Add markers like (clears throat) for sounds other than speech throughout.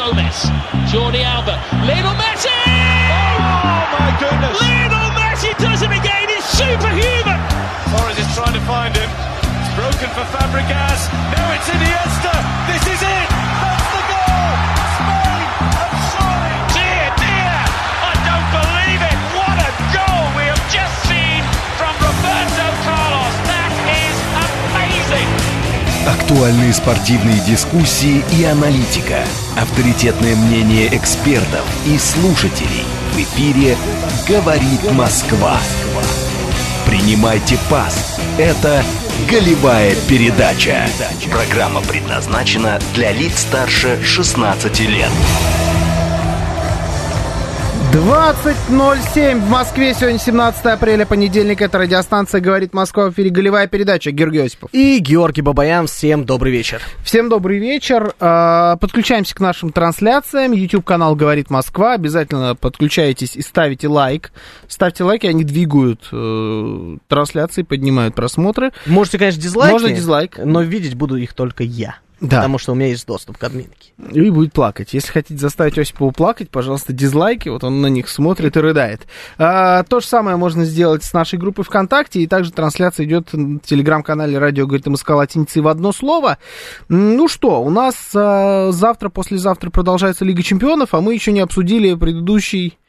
Gomez, Jordi Alba, Lionel Messi! Oh my goodness! Lionel Messi does it again. He's superhuman. Torres is trying to find him. It's broken for Fabregas. Now it's Iniesta. This is it. Актуальные спортивные дискуссии и аналитика. Авторитетное мнение экспертов и слушателей. В эфире «Говорит Москва». Принимайте пас. Это «Голевая передача». Программа предназначена для лиц старше 16 лет. 20.07 в Москве. Сегодня 17 апреля, понедельник. Это радиостанция «Говорит Москва». В эфире голевая передача. Георгий Осипов. И Георгий Бабаян. Всем добрый вечер. Всем добрый вечер. А, Подключаемся к нашим трансляциям. YouTube-канал «Говорит Москва». Обязательно подключайтесь и ставите лайк. Ставьте лайки, они двигают э, трансляции, поднимают просмотры. Можете, конечно, дизлайки. Можно дизлайк. Но видеть буду их только я. Да. Потому что у меня есть доступ к админке. И будет плакать. Если хотите заставить Осипова плакать, пожалуйста, дизлайки. Вот он на них смотрит и рыдает. А, то же самое можно сделать с нашей группой ВКонтакте. И также трансляция идет в телеграм-канале «Радио говорит МСК» латиницей в одно слово. Ну что, у нас а, завтра, послезавтра продолжается Лига Чемпионов, а мы еще не обсудили предыдущий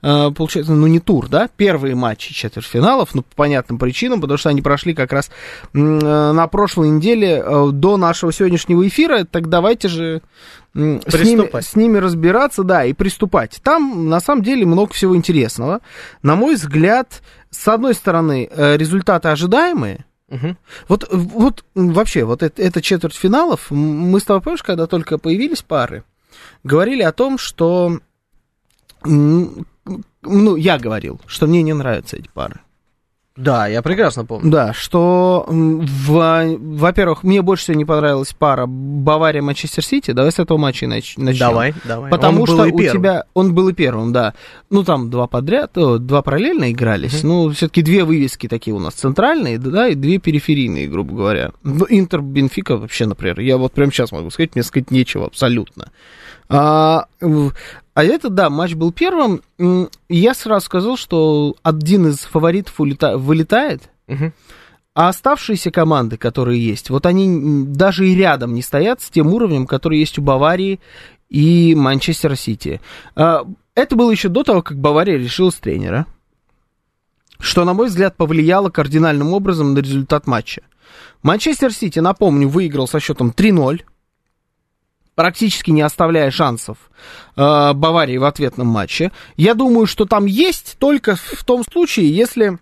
получается, ну не тур, да, первые матчи четвертьфиналов, ну по понятным причинам, потому что они прошли как раз э, на прошлой неделе э, до нашего сегодняшнего эфира, так давайте же с ними, с ними разбираться, да, и приступать. Там, на самом деле, много всего интересного. На мой взгляд, с одной стороны, э, результаты ожидаемые, Мгм. вот, вот вообще, вот это, это четверть финалов, мы с тобой, помнишь, когда только появились пары, говорили о том, что, ну, я говорил, что мне не нравятся эти пары. Да, я прекрасно помню. Да, что, в- во-первых, мне больше всего не понравилась пара Бавария-Манчестер Сити. Давай с этого матча и нач- начнем. Давай, давай. Потому Он что у первым. тебя он был и первым, да. Ну там два подряд, о, два параллельно игрались. Ну все-таки две вывески такие у нас центральные, да, и две периферийные, грубо говоря. Ну, Интер Бенфика вообще, например, я вот прямо сейчас могу сказать, мне сказать нечего абсолютно. А, а это, да, матч был первым. Я сразу сказал, что один из фаворитов улета- вылетает, Мгм. а оставшиеся команды, которые есть, вот они даже и рядом не стоят с тем уровнем, который есть у Баварии и Манчестер Сити. А, Это было еще до того, как Бавария решилась тренера, что, на мой взгляд, повлияло кардинальным образом на результат матча. Манчестер Сити, напомню, выиграл со счетом 3-0, практически не оставляя шансов э, Баварии в ответном матче. Я думаю, что там есть только в том случае, если...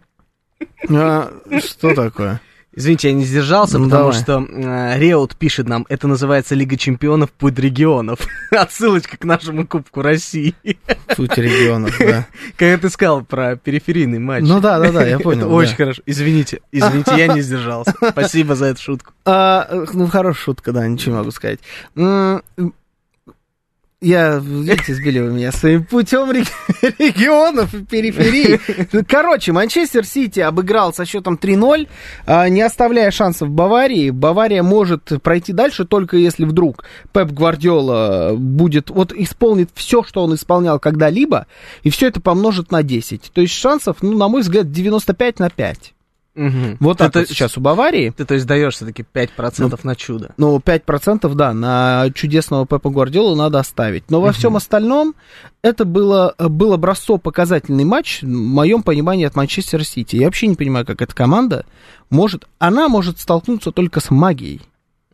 э, что такое? Извините, я не сдержался, Ну, потому давай. что э, Реут пишет нам, это называется Лига Чемпионов под регионов. (laughs) Отсылочка к нашему Кубку России. Суть регионов, да. (laughs) Когда ты сказал про периферийный матч. Ну да, да, да, я (laughs) понял. Это да. очень хорошо. Извините, извините, я не сдержался. Спасибо за эту шутку. А, э, ну, хорошая шутка, да, ничего не могу сказать. Я, видите, сбили вы меня своим путем реги- (laughs) регионов и периферии. Короче, Манчестер Сити обыграл со счетом 3-0, а, не оставляя шансов Баварии. Бавария может пройти дальше, только если вдруг Пеп Гвардиола будет, вот исполнит все, что он исполнял когда-либо, и все это помножит на 10. То есть шансов, ну, на мой взгляд, 95 на 5. Мгм. Вот Ты так то- вот сейчас у Баварии. Ты, то есть, даешь все-таки 5% на чудо. Ну, 5%, да, на чудесного Пепа Гвардиолу надо оставить. Но во всем остальном это было, был образцово-показательный матч, в моем понимании, от Манчестер Сити. Я вообще не понимаю, как эта команда может... Она может столкнуться только с магией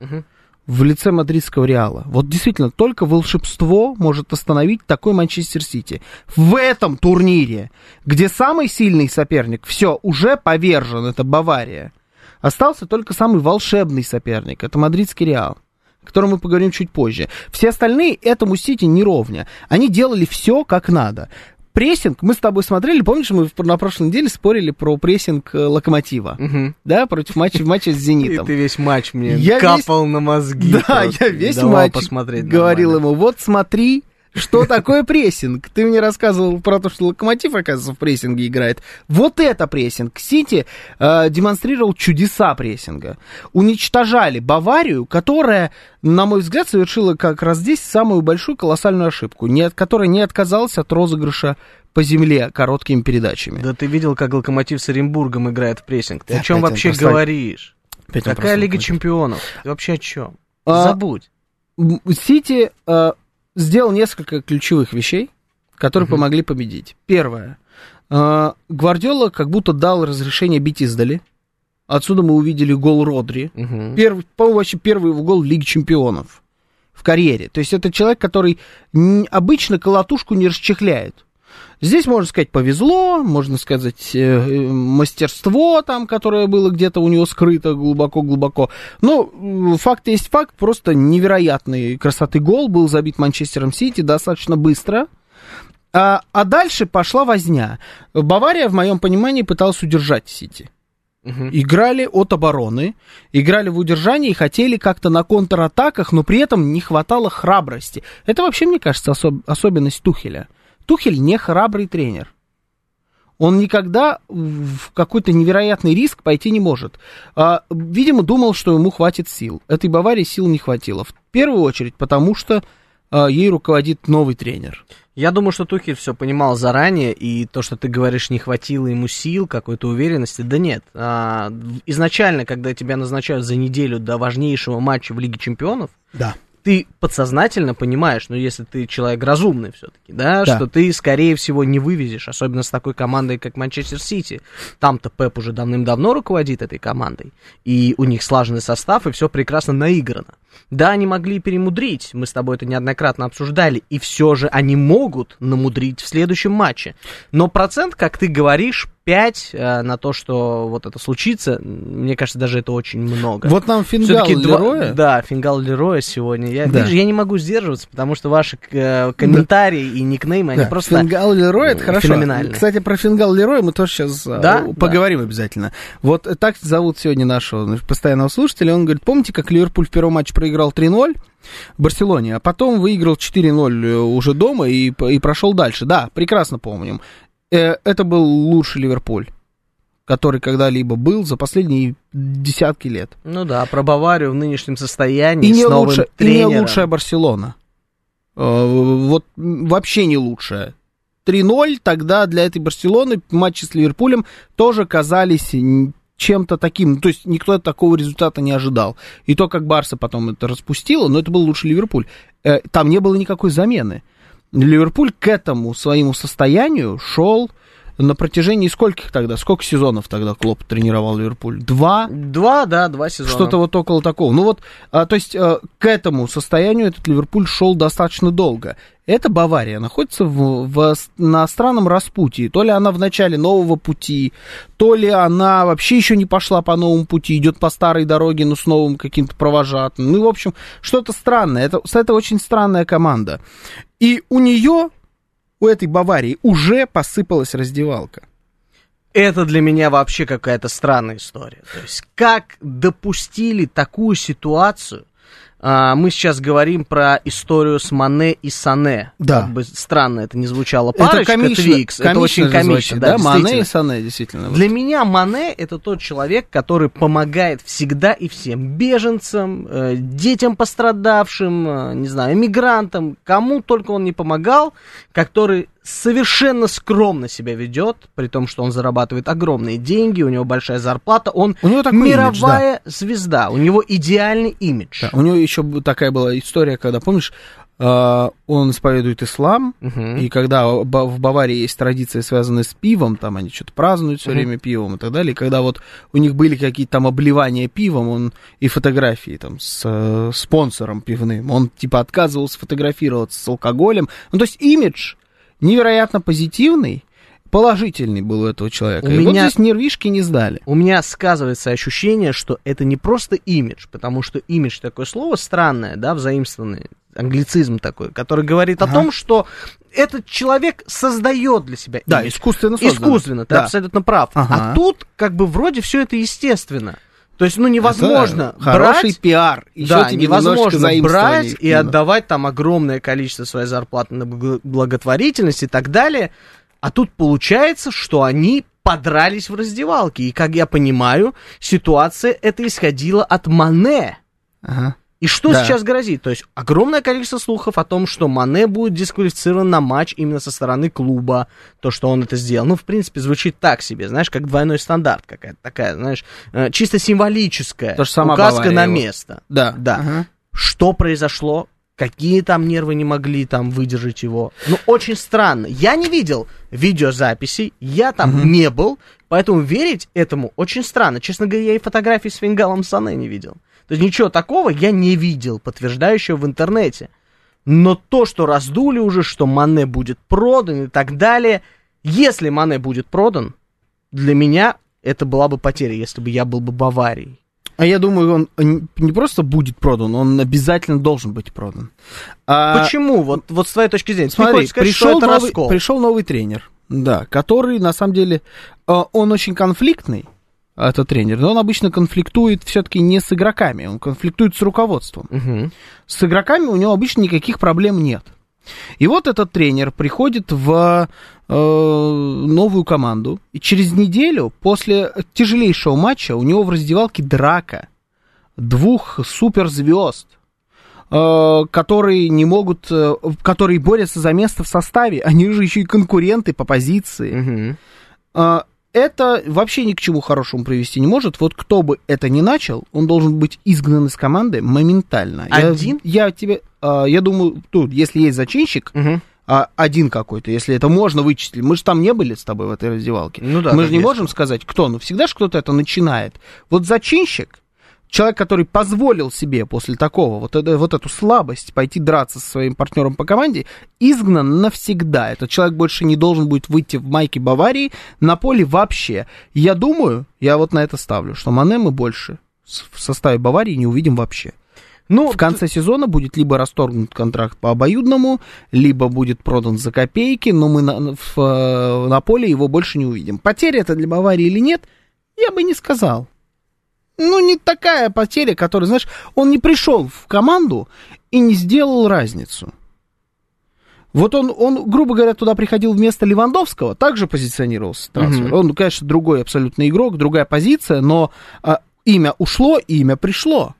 Мгм. В лице мадридского Реала. Вот действительно, только волшебство может остановить такой Манчестер Сити. В этом турнире, где самый сильный соперник, все, уже повержен, это Бавария. Остался только самый волшебный соперник, это мадридский Реал о котором мы поговорим чуть позже. Все остальные этому Сити не ровня. Они делали все как надо. Прессинг, мы с тобой смотрели, помнишь, мы на прошлой неделе спорили про прессинг э, Локомотива, Мгм. да, против матча, (laughs) матча с И Зенитом. ты весь матч мне Я капал на мозги. Да, просто. я весь Давал матч посмотреть говорил нормально. ему, вот смотри, Что такое прессинг? Ты мне рассказывал про то, что Локомотив, оказывается, в прессинге играет. Вот это прессинг. Сити э, демонстрировал чудеса прессинга. Уничтожали Баварию, которая, на мой взгляд, совершила как раз здесь самую большую колоссальную ошибку, не, от- которая не отказалась от розыгрыша по земле короткими передачами. Да ты видел, как Локомотив с Оренбургом играет в прессинг? Ты Да, о чем опять он вообще просто- говоришь? Какая Лига. Чемпионов? Ты вообще о чем? А, Забудь. Сити э, сделал несколько ключевых вещей, которые Мгм. помогли победить. Первое. Э, Гвардиола как будто дал разрешение бить издали. Отсюда мы увидели гол Родри. Мгм. Первый, по-моему, вообще первый его гол в Лиге Чемпионов в карьере. То есть это человек, который обычно колотушку не расчехляет. Здесь, можно сказать, повезло, можно сказать, э, э, мастерство там, которое было где-то у него скрыто глубоко-глубоко. Но факт есть факт, просто невероятный красоты гол был забит Манчестером Сити достаточно быстро. А, а дальше пошла возня. Бавария, в моем понимании, пыталась удержать Сити Мгм. играли от обороны, играли в удержании и хотели как-то на контратаках, но при этом не хватало храбрости. Это вообще, мне кажется, особ- особенность Тухеля. Тухель не храбрый тренер. Он никогда в какой-то невероятный риск пойти не может. А, видимо, думал, что ему хватит сил. Этой Баварии сил не хватило. В первую очередь, потому что а, ей руководит новый тренер. Я думаю, что Тухель все понимал заранее, и то, что ты говоришь, не хватило ему сил, какой-то уверенности, да нет. А, изначально, когда тебя назначают за неделю до важнейшего матча в Лиге Чемпионов, Да. Ты подсознательно понимаешь, ну, если ты человек разумный все-таки, да, Да. что ты, скорее всего, не вывезешь, особенно с такой командой, как Манчестер Сити. Там-то Пеп уже давным-давно руководит этой командой, и у них слаженный состав, и все прекрасно наиграно. Да, они могли перемудрить, мы с тобой это неоднократно обсуждали, и все же они могут намудрить в следующем матче. Но процент, как ты говоришь, 5 э, на то, что вот это случится, мне кажется, даже это очень много. Вот нам фингал Всё-таки два- Лероя. Да, фингал Лероя сегодня. Я, Да. видишь, я не могу сдерживаться, потому что ваши э, комментарии и никнеймы, они Да, просто... Фингал Лерой, это э, хорошо. Кстати, про Фингал Лерой мы тоже сейчас Да? поговорим обязательно. Вот э, так зовут сегодня нашего постоянного слушателя. Он говорит, помните, как Ливерпуль в первом матче проиграл 3-0 в Барселоне, а потом выиграл 4-0 э, уже дома и, и прошел дальше. Да, прекрасно помним. Э, Это был лучший Ливерпуль который когда-либо был за последние десятки лет. Ну да, про Баварию в нынешнем состоянии И не, с новым лучше, и не тренером. лучшая Барселона. Э, Вот вообще не лучшая. 3-0 тогда для этой Барселоны матчи с Ливерпулем тоже казались чем-то таким. То есть никто такого результата не ожидал. И то, как Барса потом это распустила, но это был лучший Ливерпуль. Э, Там не было никакой замены. Ливерпуль к этому своему состоянию шел на протяжении скольких тогда? Сколько сезонов тогда Клоп тренировал Ливерпуль? Два? Два, да, два сезона. Что-то вот около такого. Ну вот, а, то есть а, к этому состоянию этот Ливерпуль шел достаточно долго. Эта Бавария находится в, в- на странном распутье. То ли она в начале нового пути, то ли она вообще еще не пошла по новому пути, идет по старой дороге, но с новым каким-то провожатым. Ну, в общем, что-то странное. Это, это очень странная команда. И у нее, у этой Баварии, уже посыпалась раздевалка. Это для меня вообще какая-то странная история. То есть, как допустили такую ситуацию? А, мы сейчас говорим про историю с Мане и Сане. Да. Как бы странно это не звучало. Парочка Твикс, это очень комично. звучит, да, да, Мане и. Сане, действительно. Для меня Мане это тот человек, который помогает всегда и всем. Беженцам, э, детям пострадавшим, э, не знаю, эмигрантам, кому только он не помогал, который совершенно скромно себя ведет, при том, что он зарабатывает огромные деньги, у него большая зарплата, он У него такой имидж, мировая звезда, у него идеальный имидж. Да, у него еще такая была история, когда, помнишь, э, он исповедует ислам, Мгм. и когда в Баварии есть традиции, связанные с пивом, там они что-то празднуют все Мгм. время пивом и так далее, и когда вот у них были какие-то там обливания пивом, он и фотографии там с э, спонсором пивным, он типа отказывался фотографироваться с алкоголем, ну то есть имидж невероятно позитивный, положительный был у этого человека. У и вот меня- здесь нервишки не сдали. у меня сказывается ощущение, что это не просто имидж, потому что имидж такое слово странное, да, взаимствованный, англицизм такой, который говорит о Ага. том, что этот человек создает для себя Да, имидж. искусственно создано. Искусственно, ты Да. абсолютно прав. Ага. А тут как бы вроде все это естественно. То есть, ну, невозможно Это хороший брать... пиар. Еще да, невозможно брать и отдавать там огромное количество своей зарплаты на бл- благотворительность и так далее. А тут получается, что они подрались в раздевалке. И, как я понимаю, ситуация эта исходила от Мане. Ага. И что Да. сейчас грозит? То есть огромное количество слухов о том, что Мане будет дисквалифицирован на матч именно со стороны клуба, то, что он это сделал. Ну, в принципе, звучит так себе, знаешь, как двойной стандарт какая-то такая, знаешь, э, чисто символическая То самое указка на его. место. Да. Да. Ага. Что произошло? Какие там нервы не могли там выдержать его? Ну, очень странно. Я не видел видеозаписей, я там не был, поэтому верить этому очень странно. Честно говоря, я и фотографий с Фингалом Сане не видел. То есть ничего такого я не видел, подтверждающего в интернете. Но то, что раздули уже, что Мане будет продан и так далее, если Мане будет продан, для меня это была бы потеря, если бы я был бы Баварией. А я думаю, он не- просто будет продан, он обязательно должен быть продан. А, Почему? Вот, вот с твоей точки зрения. Смотри, сказать, пришел, новый, раскол. пришел новый тренер, да, который на самом деле, э, он очень конфликтный, этот тренер, но он обычно конфликтует все-таки не с игроками, он конфликтует с руководством. Мгм. С игроками у него обычно никаких проблем нет. И вот этот тренер приходит в э, новую команду, и через неделю после тяжелейшего матча у него в раздевалке драка двух суперзвезд, э, которые не могут, э, которые борются за место в составе, они же еще и конкуренты по позиции. А, это вообще ни к чему хорошему привести не может. Вот кто бы это ни начал, он должен быть изгнан из команды моментально. Я- Один? Я, тебе, а, я думаю, тут, если есть зачинщик, а, один какой-то, если это можно вычислить. Мы же там не были с тобой в этой раздевалке. Ну да, Мы же не можем сказать, кто. Ну, всегда же кто-то это начинает. Вот зачинщик, человек, который позволил себе после такого вот, это, вот эту слабость пойти драться со своим партнером по команде, изгнан навсегда. Этот человек больше не должен будет выйти в майке Баварии на поле вообще. Я думаю, я вот на это ставлю, что Мане мы больше в составе Баварии не увидим вообще. Ну, В конце сезона будет либо расторгнут контракт по обоюдному, либо будет продан за копейки, но мы на, в, э, на поле его больше не увидим. Потеря это для Баварии или нет, я бы не сказал. Ну, не такая потеря, которая, знаешь, он не пришел в команду и не сделал разницу. Вот он, он, грубо говоря, туда приходил вместо Левандовского, также позиционировался трансфер. Мгм. Он, конечно, другой абсолютно игрок, другая позиция, но а, имя ушло, имя пришло.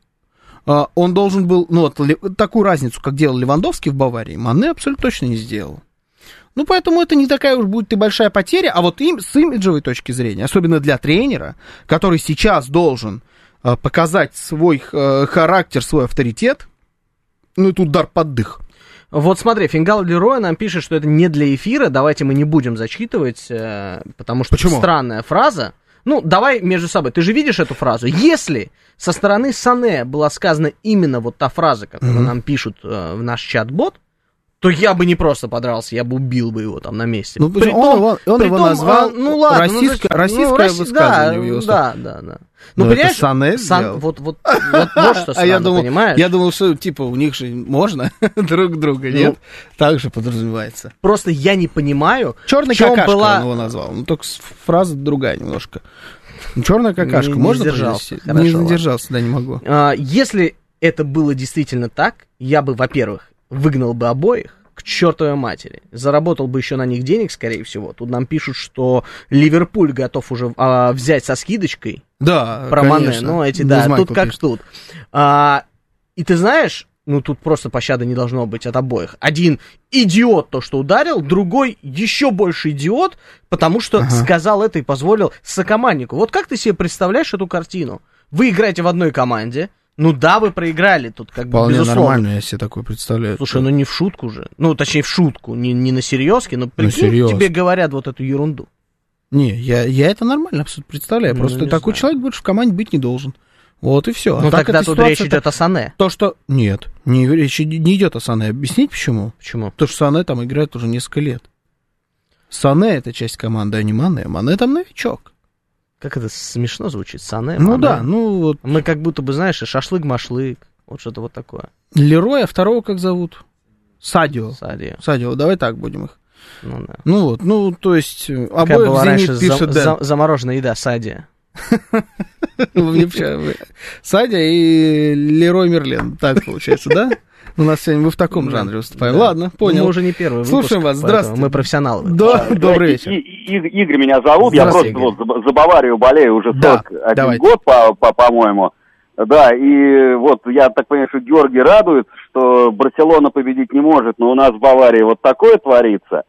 А, он должен был, ну, вот, такую разницу, как делал Левандовский в Баварии, Мане абсолютно точно не сделал. Ну, поэтому это не такая уж будет и большая потеря, а вот им, с имиджевой точки зрения, особенно для тренера, который сейчас должен а, показать свой э, характер, свой авторитет, ну, и тут удар под дых. Вот смотри, Фингал Лероя нам пишет, что это не для эфира, давайте мы не будем зачитывать, э, потому что Почему? странная фраза. Ну, давай между собой, ты же видишь эту фразу? Если со стороны Сане была сказана именно вот та фраза, которую нам пишут э, в наш чат-бот, то я бы не просто подрался, я бы убил бы его там на месте. Ну, Притом- он его- он его притом, назвал а, ну, ладно, российское- ну, российское расси- высказывание да, его Да, да, да. Ну, Ну, это понимаешь, Сане Сан- сделал. вот, вот, вот, вот что (laughs) а я странно, думал, понимаешь? я думал, что типа у них же можно (laughs) друг друга, нет? Ну. так же подразумевается. Просто я не понимаю, Черный какашка была... он его назвал. Ну, только фраза другая немножко. Черная какашка, Не- не можно? Хорошо, не ладно. задержался, да, не могу. А, Если это было действительно так, я бы, во-первых, выгнал бы обоих к чертовой матери. Заработал бы еще на них денег, скорее всего. Тут нам пишут, что Ливерпуль готов уже а, взять со скидочкой Да, про Мане. конечно. Ну, эти, Без да, Майкла тут как пишет. тут. А, и ты знаешь, ну тут просто пощады не должно быть от обоих. Один идиот то, что ударил, другой еще больше идиот, потому что Ага. сказал это и позволил сокоманднику. Вот как ты себе представляешь эту картину? Вы играете в одной команде, ну да, вы проиграли тут, как бы, Вполне безусловно. нормально, я себе такое представляю. Слушай, ну не в шутку же. Ну, точнее, в шутку, не, не на серьезке, но прикинь, серьёзке. тебе говорят вот эту ерунду. Не, я, я это нормально абсолютно представляю. Ну, Просто такой знаю. человек больше в команде быть не должен. Вот и все. ну, тогда тут речь идет о Сане. То, что... Нет, не, речь не идет о Сане. Объяснить почему? Почему? Потому что Сане там играет уже несколько лет. Сане это часть команды, а не Мане. Мане там новичок. Как это смешно звучит, Сане. Ну Мане. да, ну вот Мы как будто бы, знаешь, и шашлык-машлык. Вот что-то вот такое. Лероя, второго как зовут? Садио. Садия. Садио, давай так будем их. Ну да. Ну вот, ну то есть Какая обоих была раньше пишет за- Дэн. за- замороженная еда, Садия. (laughs) Саня и Лерой Мерлен. Так получается, да? У нас сегодня мы в таком жанре выступаем. Ладно, понял. Мы уже не первый Слушаем вас, здравствуйте. Мы профессионалы. Да, добрый вечер. И- И- Игорь меня зовут, я просто вот за, Баварию болею уже Да, 41 давайте. год, по, по- по-моему. Да, и вот я так понимаю, что Георгий радует, что Барселона победить не может, но у нас в Баварии вот такое творится.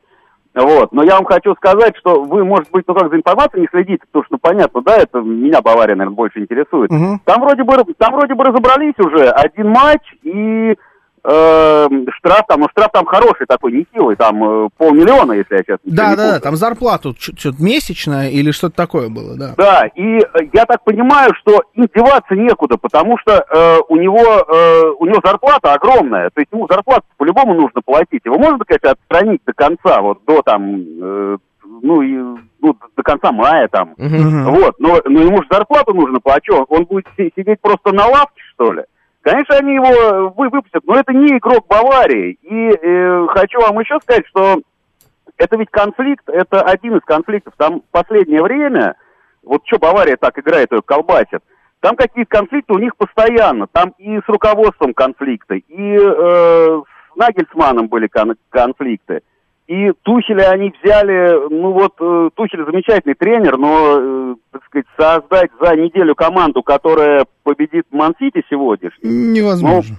Вот, но я вам хочу сказать, что вы, может быть, ну как за информацией не следите, потому что, ну, понятно, да, это меня Бавария, наверное, больше интересует. Мгм. Там вроде бы, там вроде бы разобрались уже один матч и э, штраф там, ну штраф там хороший такой, нехилый, там э, полмиллиона, если я сейчас Да, не да, да, там зарплату что-то месячная или что-то такое было, да. Да, и э, я так понимаю, что им деваться некуда, потому что э, у него э, у него зарплата огромная, то есть ему зарплату по-любому нужно платить. Его можно, конечно, отстранить до конца, вот до там, э, ну, и, ну, до конца мая там. Мгм. Вот, но, но ему же зарплату нужно платить, он, будет си- сидеть просто на лавке, что ли? Конечно, они его вы, выпустят, но это не игрок Баварии. И э, хочу вам еще сказать, что это ведь конфликт, это один из конфликтов. Там в последнее время, вот что Бавария так играет, ее колбасит, там какие-то конфликты у них постоянно. Там и с руководством конфликты, и э, с Нагельсманом были кон- конфликты. И Тухеля они взяли, ну вот, э, Тухель замечательный тренер, но, э, так сказать, создать за неделю команду, которая победит Мансити сегодня, Невозможно.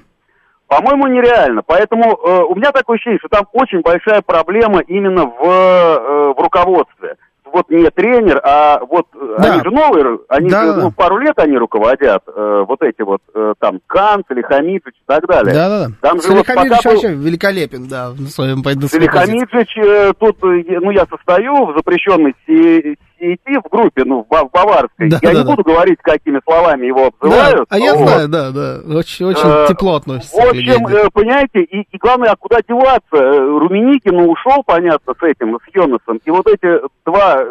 по-моему, нереально. Поэтому э, у меня такое ощущение, что там очень большая проблема именно в, э, в руководстве. Вот не тренер, а вот э, Да. они же новые, они Да, же, ну, пару лет они руководят, э, вот эти вот э, там Канц или Хамидович и так далее. Да, да, да. Там же вот Салихамидович пока был- вообще великолепен, да, на своем. Салихамидович, э, тут, э, ну, я состою в запрещенной сети в группе, ну, в, в Баварской. Да, я да, не да. буду говорить, какими словами его Да, обзывают. а я Вот. знаю, да, да, очень, очень Э, тепло относится. В общем, э, понимаете, и, и главное, а куда деваться? Э, Руменикин ну, ушел, понятно, с этим, с Йонасом, и вот эти два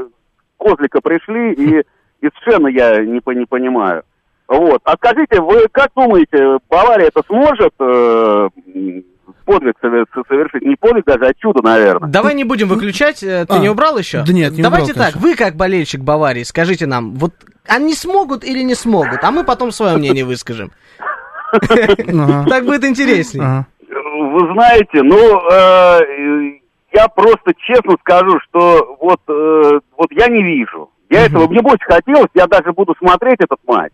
козлика пришли, и, и совершенно я не, не понимаю. Вот. А скажите, вы как думаете, Бавария это сможет э, подвиг совер- совершить? Не подвиг даже, а чудо, наверное. Давай не будем выключать. э, Ты А, не убрал еще? да нет, не Давайте убрал, так, вы как болельщик Баварии, скажите нам, вот они смогут или не смогут, а мы потом свое мнение выскажем. (laughs) Так будет интереснее. Вы знаете, ну, э, я просто честно скажу, что вот, э, вот я не вижу. Я этого, мне больше хотелось, я даже буду смотреть этот матч.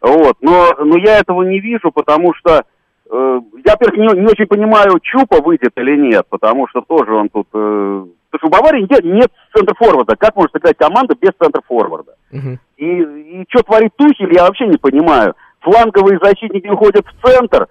Вот, но, но я этого не вижу, потому что я, во-первых, не, не очень понимаю, Чупа выйдет или нет, потому что тоже он тут... Э, потому что у Баварии нет, нет центр-форварда. Как может играть команда без центр-форварда? Мгм. И, и что творит Тухель, я вообще не понимаю. Фланговые защитники уходят в центр,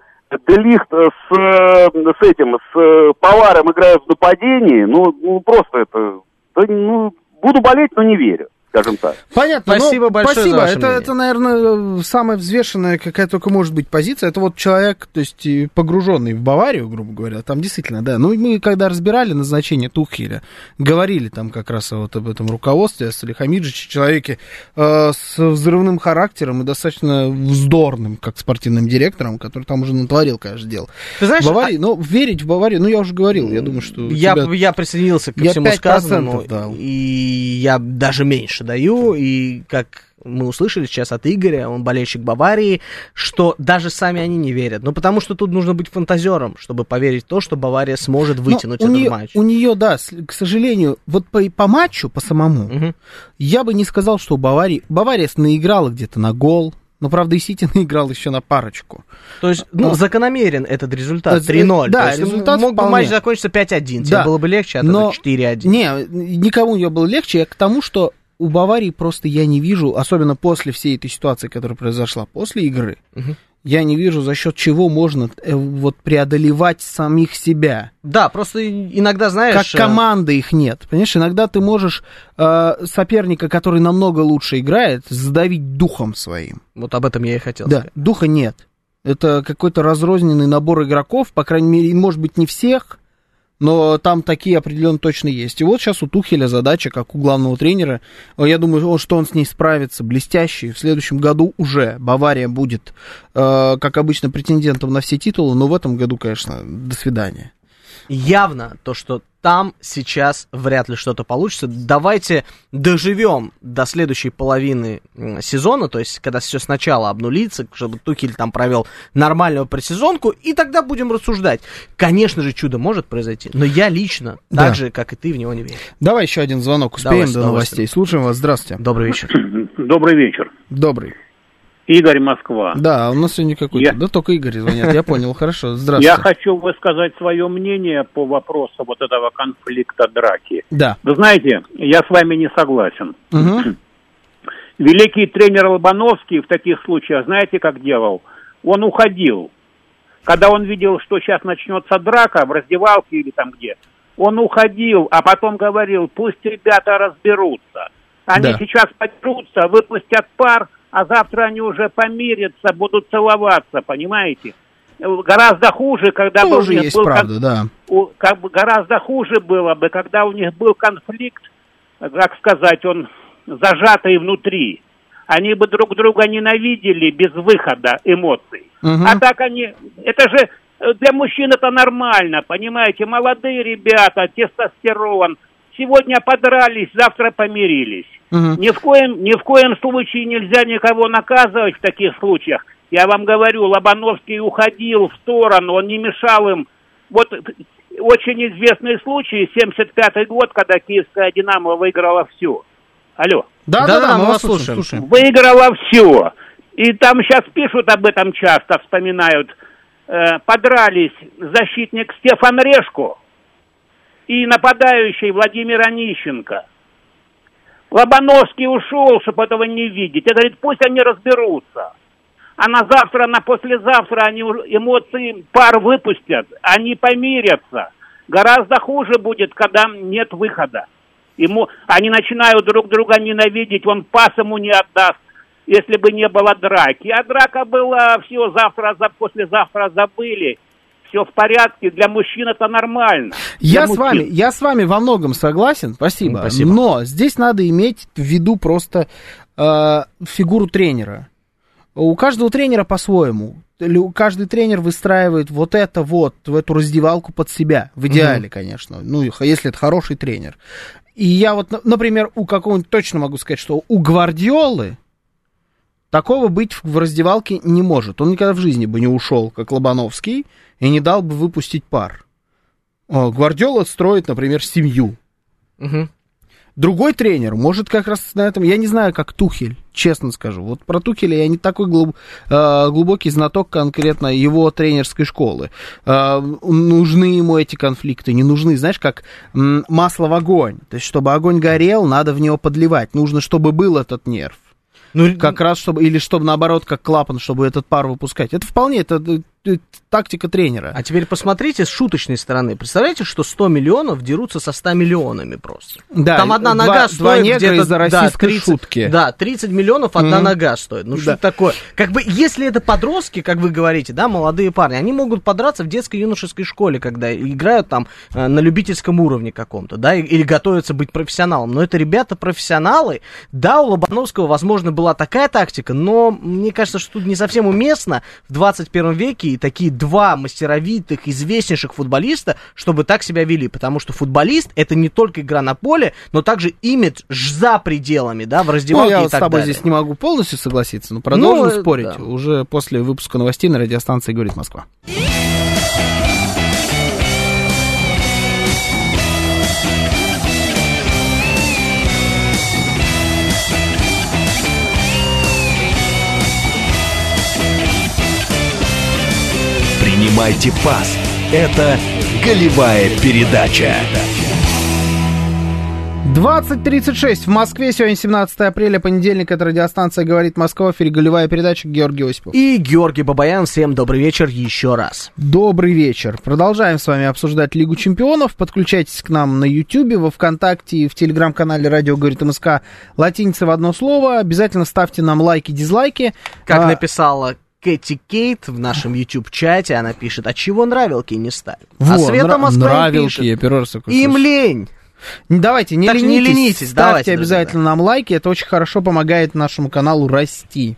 Делихт с, э, с этим, с э, Поваром играют в нападении. Ну, ну просто это... да, ну, буду болеть, но не верю, скажем так. Понятно. Спасибо ну, большое Спасибо. за ваше это, мнение. это, наверное, самая взвешенная, какая только может быть позиция. Это вот человек, то есть погруженный в Баварию, грубо говоря. Там действительно, да. Ну, мы когда разбирали назначение Тухеля, говорили там как раз вот об этом руководстве, о Салихамиджиче, человеке э, с взрывным характером и достаточно вздорным, как спортивным директором, который там уже натворил, конечно, дел. Ты знаешь, в Баварии, ну, верить в Баварию, ну, я уже говорил, я думаю, что... Я, тебя- я присоединился к Я всему 5% сказанному, дал. и я даже меньше даю, и как мы услышали сейчас от Игоря, он болельщик Баварии, что даже сами они не верят. Ну, потому что тут нужно быть фантазером, чтобы поверить в то, что Бавария сможет вытянуть Ну, у этот нее, матч. У нее, да, к сожалению, вот по, по матчу, по самому, Мгм. я бы не сказал, что у Баварии... Бавария наиграла где-то на гол, но, правда, и Сити (laughs) наиграл еще на парочку. То есть, ну, Ну, закономерен этот результат, э, 3-0. да, То есть, результат мог бы вполне. матч закончиться 5-1, тебе Да. было бы легче, а Но- то 4-1. Не, никому не было легче, я к тому, что у Баварии просто я не вижу, особенно после всей этой ситуации, которая произошла после игры, Мгм. я не вижу, за счет чего можно э, вот преодолевать самих себя. Да, просто иногда, Как знаешь... э, команды их нет. Понимаешь, иногда ты можешь э, соперника, который намного лучше играет, задавить духом своим. Вот об этом я и хотел Да, сказать. духа нет. Это какой-то разрозненный набор игроков, по крайней мере, может быть, не всех, но там такие определенно точно есть. И вот сейчас у Тухеля задача, как у главного тренера, э, я думаю, что он с ней справится блестяще. В следующем году уже Бавария будет, э, как обычно, претендентом на все титулы, но в этом году, конечно, до свидания. Явно то, что там сейчас вряд ли что-то получится. Давайте доживем до следующей половины сезона, то есть когда все сначала обнулится, чтобы Тухель там провел нормальную пресезонку, и тогда будем рассуждать. Конечно же, чудо может произойти, но я лично, Да. так же, как и ты, в него не верю. Давай еще один звонок. Давай, Успеем с до новостей. Слушаем вас. Здравствуйте. Добрый вечер. Добрый вечер. Добрый. Игорь Москва. Да, у нас сегодня какой-то... Я- Да только Игорь звонят. Я понял. Хорошо. Я Здравствуйте. хочу высказать свое мнение по вопросу вот этого конфликта драки. Да. Вы знаете, я с вами не согласен. Мгм. (clears throat) Великий тренер Лобановский в таких случаях, знаете, как делал? Он уходил. Когда он видел, что сейчас начнется драка в раздевалке или там где, он уходил, а потом говорил, пусть ребята разберутся. Они Да. сейчас подерутся, выпустят пар, а завтра они уже помирятся, будут целоваться, понимаете? Гораздо хуже, когда Тоже есть был кон- правда, да. у- как бы гораздо хуже было бы, когда у них был конфликт, как сказать, он зажатый внутри. Они бы друг друга ненавидели без выхода эмоций. Мгм. А так они... Это же э, для мужчин это нормально, понимаете? Молодые ребята, тестостерон. Сегодня подрались, завтра помирились. Мгм. Ни в коем, ни в коем случае нельзя никого наказывать в таких случаях. Я вам говорю, Лобановский уходил в сторону, он не мешал им. Вот очень известный случай, 75-й год, когда киевская «Динамо» выиграла все. Алло. Да, да, Да-да-да, да, мы вас слушаем. слушаем. Выиграла все. И там сейчас пишут об этом часто, вспоминают. Э, подрались защитник Стефан Решко и нападающий Владимир Онищенко. Лобановский ушел, чтобы этого не видеть. И говорит, пусть они разберутся. А на завтра, на послезавтра они эмоции пар выпустят, они помирятся. Гораздо хуже будет, когда нет выхода. Ему, они начинают друг друга ненавидеть, он пас ему не отдаст, если бы не было драки. А драка была, все, завтра, за, послезавтра забыли. Все в порядке, для мужчин это нормально. Я Для с вами, мужчин. я с вами во многом согласен, спасибо. Спасибо. Но здесь надо иметь в виду просто э, фигуру тренера. У каждого тренера по-своему. Каждый тренер выстраивает вот это вот, в эту раздевалку под себя. В идеале, конечно. Ну, если это хороший тренер. И я вот, на- например, у какого-нибудь точно могу сказать, что у Гвардиолы такого быть в раздевалке не может. Он никогда в жизни бы не ушел, как Лобановский, и не дал бы выпустить пар. О, Гвардиола строит, например, семью. Мгм. Другой тренер может как раз на этом... Я не знаю, как Тухель, честно скажу. Вот про Тухеля я не такой глуб- э, глубокий знаток конкретно его тренерской школы. Э, нужны ему эти конфликты, не нужны. Знаешь, как масло в огонь. То есть, чтобы огонь горел, надо в него подливать. Нужно, чтобы был этот нерв. Ну, Как раз, чтобы... Или чтобы, наоборот, как клапан, чтобы этот пар выпускать. Это вполне... Это, э, тактика тренера. А теперь посмотрите с шуточной стороны. Представляете, что 100 миллионов дерутся со 100 миллионами просто. Да, Там одна два- нога стоит где-то... из-за да, российской 30 шутки. Да, 30 миллионов одна Мгм. нога стоит. Ну Да. что такое? Как бы, если это подростки, как вы говорите, да, молодые парни, они могут подраться в детско-юношеской школе, когда играют там э, на любительском уровне каком-то, да, или готовятся быть профессионалом. Но это ребята профессионалы. Да, у Лобановского, возможно, была такая тактика, но мне кажется, что тут не совсем уместно в 21 веке и такие два мастеровитых, известнейших футболиста, чтобы так себя вели. Потому что футболист это не только игра на поле, но также имидж за пределами, да, в Ну, раздевалке я и вот с так тобой далее. здесь не могу полностью согласиться, но продолжим Ну, спорить да. уже после выпуска новостей на радиостанции «Говорит Москва». Принимайте пас. Это голевая передача. 20.36 в Москве, сегодня 17 апреля, понедельник, это радиостанция «Говорит Москва», в эфире голевая передача Георгий Осипов. И Георгий Бабаян, всем добрый вечер еще раз. Добрый вечер. Продолжаем с вами обсуждать Лигу чемпионов. Подключайтесь к нам на Ютьюбе, во Вконтакте и в Телеграм-канале «Радио говорит МСК» латиница в одно слово. Обязательно ставьте нам лайки, дизлайки. Как А, написала Кэти Кейт в нашем YouTube-чате, она пишет, а чего нравилки не ставят? а вот, Света нра- Москва нравилки, пишет, я первый раз Им слышу. лень. Давайте, не Так ленитесь, не ленитесь, ставьте давайте, обязательно нам лайки, это очень хорошо помогает нашему каналу расти.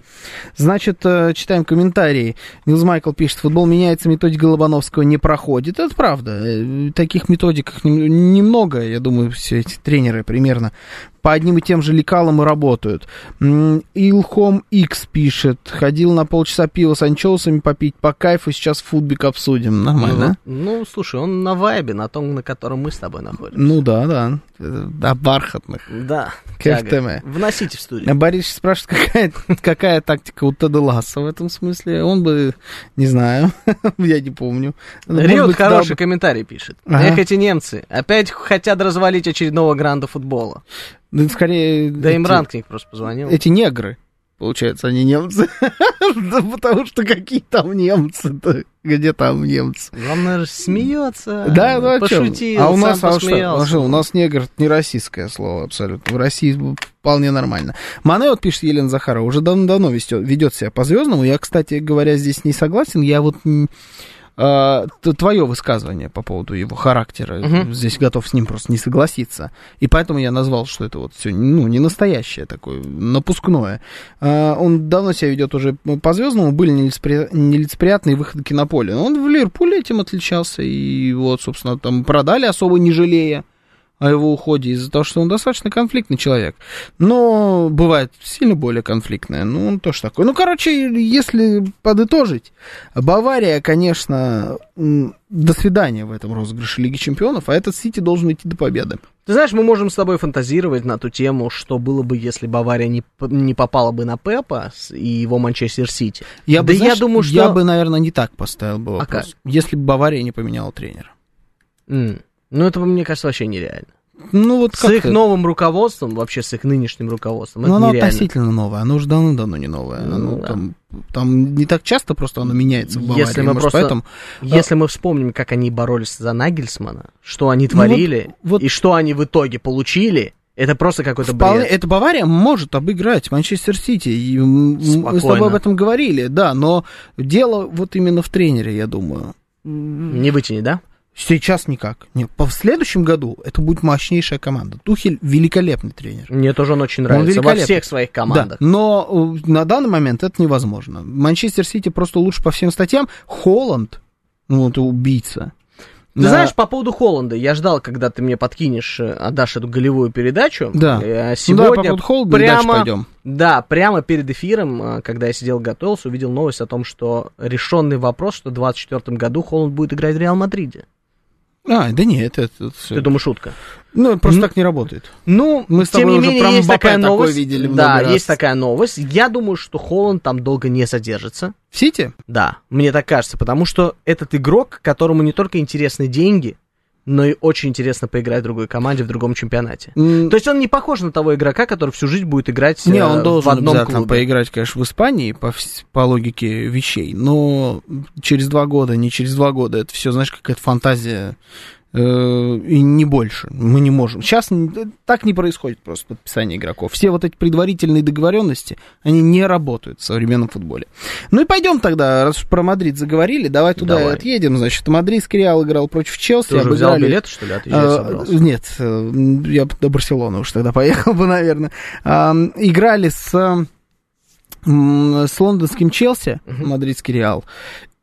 Значит, э, читаем комментарии. Нилс Майкл пишет, футбол меняется, методика Лобановского не проходит. Это правда. Э, Таких методик нем- немного, я думаю, все эти тренеры примерно по одним и тем же лекалам и работают. Илхом X пишет, ходил на полчаса пива с анчоусами попить по кайфу, сейчас футбик обсудим. Нормально? Ну, ну, слушай, он на вайбе, на том, на котором мы с тобой находимся. Ну да, да. Э, Да, бархатных. Да. Кэф тяга. ТМ. Вносите в студию. А Борис спрашивает, какая, какая тактика у Теда Ласса в этом смысле. Он бы, не знаю, (laughs) я не помню. Риот быть, дал хороший бы- комментарий пишет. Ага. Эх, эти немцы опять хотят развалить очередного гранда футбола. Да, скорее, Да эти- им Ранкник просто позвонил. Эти негры, получается, они немцы. (laughs) Да потому что какие там немцы-то? Где там немцы? Он, наверное, смеется. Да, ну чём? пошутил, А у нас, а что? А что, у нас негр не российское слово абсолютно. В России вполне нормально. Мане, вот пишет Елена Захарова, уже давно-давно ведет себя по-звездному. Я, кстати говоря, здесь не согласен. Я вот а, твое высказывание по поводу его характера, Мгм. здесь готов с ним просто не согласиться. И поэтому я назвал, что это вот все, ну, не настоящее такое, напускное. А, он давно себя ведет уже по-звездному, были нелицепри- нелицеприятные выходки на поле. Но он в Ливерпуле этим отличался, и вот, собственно, там продали особо не жалея о его уходе из-за того, что он достаточно конфликтный человек. Но бывает сильно более конфликтное. Ну, он тоже такой. Ну, короче, если подытожить, Бавария, конечно, до свидания в этом розыгрыше Лиги Чемпионов, а этот Сити должен идти до победы. Ты знаешь, мы можем с тобой фантазировать на ту тему, что было бы, если Бавария не, не попала бы на Пепа и его Манчестер Сити. Я Да бы, я знаешь, думаю, что- Я бы, наверное, не так поставил бы А вопрос. Если бы Бавария не поменяла тренера. М. Ну, это, мне кажется, вообще нереально. Ну, вот С их новым руководством, вообще с их нынешним руководством, Ну, это оно нереально. относительно новое. Оно уже давно-давно не новое. Ну, Оно да. там, там не так часто просто оно меняется в Баварии. Если мы может, просто- поэтому... Если мы вспомним, как они боролись за Нагельсмана, что они творили, Ну, вот- вот- и что они в итоге получили, это просто какой-то Вполне, бред. эта Бавария может обыграть Манчестер Сити. И мы с тобой об этом говорили, да, но дело вот именно в тренере, я думаю. Не вытяни, да? Сейчас никак. Нет, по- в следующем году это будет мощнейшая команда. Тухель великолепный тренер. Мне тоже он очень нравится во великолепный. всех своих командах. Да, но э, на данный момент это невозможно. Манчестер Сити просто лучше по всем статьям. Холланд, ну, это убийца. Ты Да. знаешь, по поводу Холланда, я ждал, когда ты мне подкинешь, э, отдашь эту голевую передачу. Да. Э, Ну, давай по Сегодня поводу Холланда прямо, пойдем. да, прямо перед эфиром, когда я сидел готовился, увидел новость о том, что решенный вопрос, что в 2024 году Холланд будет играть в Реал Мадриде. А, да нет, это, это всё. Ты думаешь, шутка? Ну, просто Ну, так не работает. Ну, Мы с тем тобой не уже менее, есть такая новость. видели да, раз. есть такая новость. Я думаю, что Холланд там долго не задержится. В Сити? Да, мне так кажется, потому что этот игрок, которому не только интересны деньги, но и очень интересно поиграть в другой команде, в другом чемпионате. М, То есть он не похож на того игрока, который всю жизнь будет играть Не, э, он в должен одном обязательно клубе. поиграть, конечно, в Испании по, по логике вещей, но через два года, не через два года, это все, знаешь, какая-то фантазия и не больше. Мы не можем. Сейчас так не происходит просто подписание игроков. Все вот эти предварительные договоренности, они не работают в современном футболе. Ну и пойдем тогда, раз уж про Мадрид заговорили, давай туда Давай. и отъедем. Значит, Мадридский Реал играл против Челси, Ты уже взял обыграли- билет, что ли, а, собрался? Нет, э, я до Барселоны уж тогда (laughs) поехал бы, наверное. А, Играли с, э, с лондонским Челси, мадридский Реал.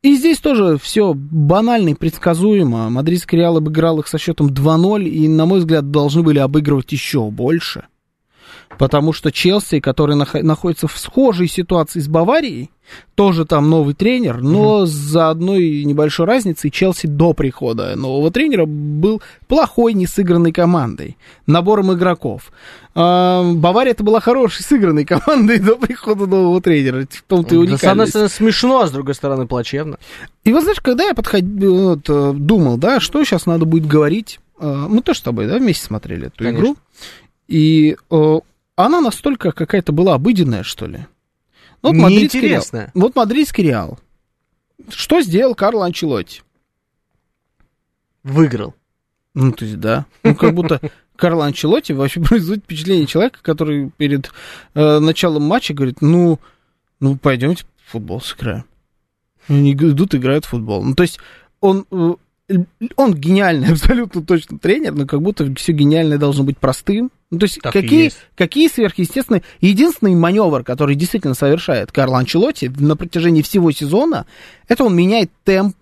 И здесь тоже все банально и предсказуемо. Мадридский Реал обыграл их со счетом 2-0, и, на мой взгляд, должны были обыгрывать еще больше. Потому что Челси, который нах- находится в схожей ситуации с Баварией, тоже там новый тренер, но за одной небольшой разницей Челси до прихода нового тренера был плохой, не сыгранной командой, набором игроков. А, Бавария это была хорошей, сыгранной командой до прихода нового тренера. В том-то и Да, с одной стороны смешно, а с другой стороны плачевно. И вот знаешь, когда я подходил, вот, э, думал, да, что сейчас надо будет говорить, э, мы тоже с тобой, да, вместе смотрели эту Конечно. игру, и э, она настолько какая-то была обыденная, что ли. Вот мадридский Реал. Вот мадридский Реал. Что сделал Карло Анчелотти? Выиграл. Ну, то есть, да. Ну, как будто Карло Анчелотти вообще производит впечатление человека, который перед э, началом матча говорит, ну, ну, пойдемте в футбол сыграем. Они идут, играют в футбол. Ну, то есть, он... э, он гениальный, (laughs) абсолютно точно тренер, но как будто все гениальное должно быть простым. Ну, то есть Так какие, есть. какие сверхъестественные... Единственный маневр, который действительно совершает Карло Анчелотти на протяжении всего сезона, это он меняет темп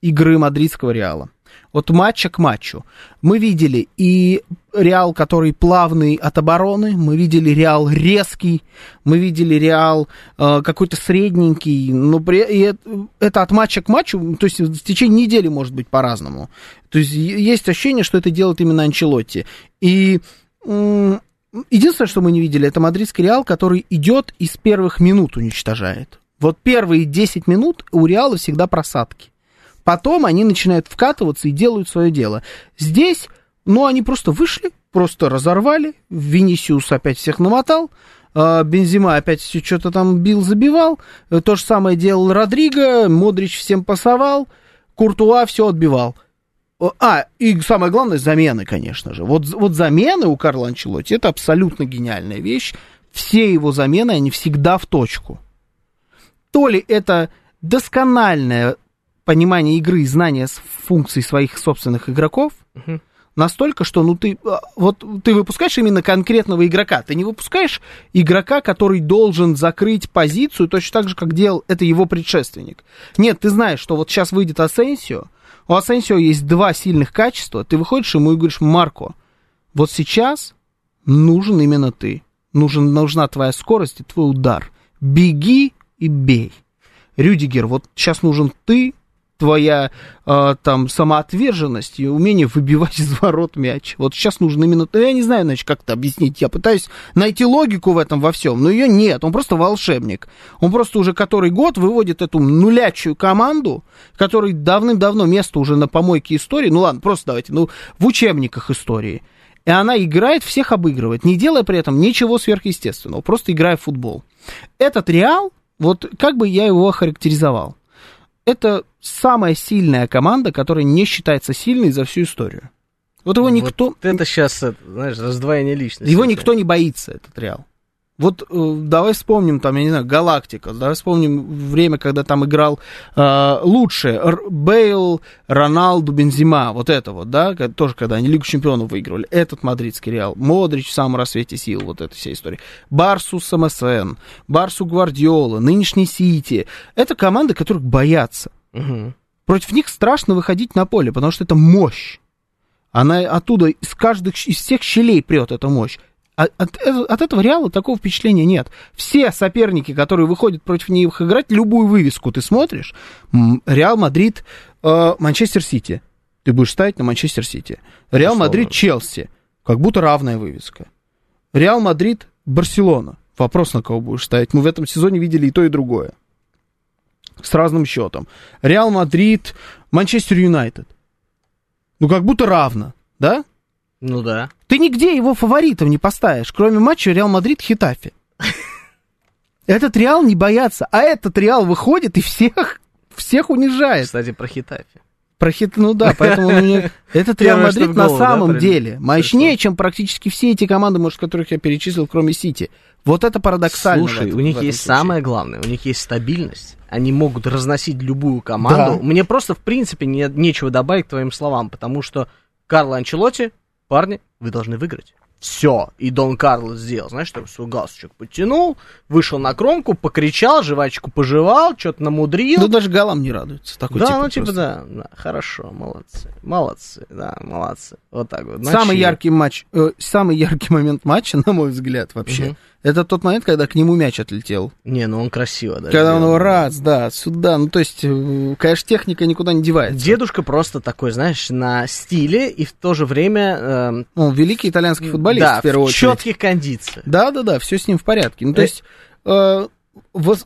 игры мадридского Реала. От матча к матчу. Мы видели и Реал, который плавный от обороны, мы видели Реал резкий, мы видели Реал э, какой-то средненький, но при, и это, это от матча к матчу, то есть в течение недели может быть по-разному. То есть есть ощущение, что это делает именно Анчелотти. И единственное, что мы не видели, это мадридский Реал, который идет и с первых минут уничтожает. Вот первые 10 минут у Реала всегда просадки. Потом они начинают вкатываться и делают свое дело. Здесь, ну, они просто вышли, просто разорвали. Винисиус опять всех намотал. э, Бензима опять все что-то там бил, забивал. Э, То же самое делал Родриго. Модрич всем пасовал. Куртуа все отбивал. А, и самое главное, замены, конечно же. Вот, вот замены у Карла Анчелотти это абсолютно гениальная вещь. Все его замены, они всегда в точку. То ли это доскональное понимание игры и знание функций своих собственных игроков, настолько, что ну ты а, вот ты выпускаешь именно конкретного игрока, ты не выпускаешь игрока, который должен закрыть позицию точно так же, как делал это его предшественник. Нет, ты знаешь, что вот сейчас выйдет Асенсио, у Асенсио есть два сильных качества, ты выходишь ему и говоришь, Марко, вот сейчас нужен именно ты, нужен, нужна твоя скорость и твой удар, беги и бей. Рюдигер, вот сейчас нужен ты, твоя э, там самоотверженность и умение выбивать (laughs) из ворот мяч. Вот сейчас нужно именно... Я не знаю, значит, как это объяснить. Я пытаюсь найти логику в этом во всем, но ее нет. Он просто волшебник. Он просто уже который год выводит эту нулячую команду, которой давным-давно место уже на помойке истории. Ну ладно, просто давайте, ну в учебниках истории. И она играет, всех обыгрывает, не делая при этом ничего сверхъестественного, просто играя в футбол. Этот Реал, вот как бы я его охарактеризовал? Это самая сильная команда, которая не считается сильной за всю историю. Вот его никто, Вот это сейчас, знаешь, раздвоение личности. его никто не боится, этот Реал. Вот э, давай вспомним, там, я не знаю, Галактика, давай вспомним время, когда там играл э, лучше Р- Бейл, Роналду, Бензима, вот это вот, да, тоже когда они Лигу Чемпионов выигрывали, этот мадридский Реал, Модрич в самом рассвете сил, вот эта вся история, Барсу с МСН, Барсу Гвардиола, нынешний Сити, это команды, которых боятся. Мгм. Против них страшно выходить на поле, потому что это мощь. Она оттуда из каждых, из всех щелей прет эта мощь. А От, э- от этого Реала такого впечатления нет. Все соперники, которые выходят против них играть, любую вывеску ты смотришь, Реал Мадрид, э, Манчестер Сити. Ты будешь ставить на Манчестер Сити. Реал Условно. Мадрид, Челси. Как будто равная вывеска. Реал Мадрид, Барселона. Вопрос, на кого будешь ставить. Мы в этом сезоне видели и то, и другое. С разным счетом. Реал Мадрид, Манчестер Юнайтед. Ну, как будто равно, да? Ну да. Ты нигде его фаворитом не поставишь, кроме матча Реал Мадрид Хетафе. (laughs) Этот Реал не боятся, а этот Реал выходит и всех, всех унижает. Кстати, про Хетафе. Про хит, ну да, поэтому у меня- (laughs) этот Реал Мадрид на самом деле мощнее, чем практически все эти команды, может, которых я перечислил, кроме Сити. Вот это парадоксально. Слушай, этом- у них есть случае. самое главное, у них есть стабильность. Они могут разносить любую команду. Да. Мне просто, в принципе, не, нечего добавить к твоим словам, потому что Карло Анчелотти, парни, вы должны выиграть. Все. И Дон Карлос сделал, знаешь, там свой галстучек подтянул, вышел на кромку, покричал, жвачку пожевал, что-то намудрил. Ну, даже голам не радуется. Такой да, типа ну типа да, да, хорошо, молодцы, молодцы, да, молодцы. Вот так вот. Самый Начали. яркий матч, э, самый яркий момент матча, (laughs) на мой взгляд, вообще, Мгм. Это тот момент, когда к нему мяч отлетел. Не, ну он красиво, да. Когда он его раз, да, сюда. Ну, то есть, э, конечно, техника никуда не девается. Дедушка просто такой, знаешь, на стиле и в то же время... эм, Он великий итальянский футболист, да, в первую в очередь. четких кондициях. Да, да, да, все с ним в порядке. Ну, то Э. есть, э,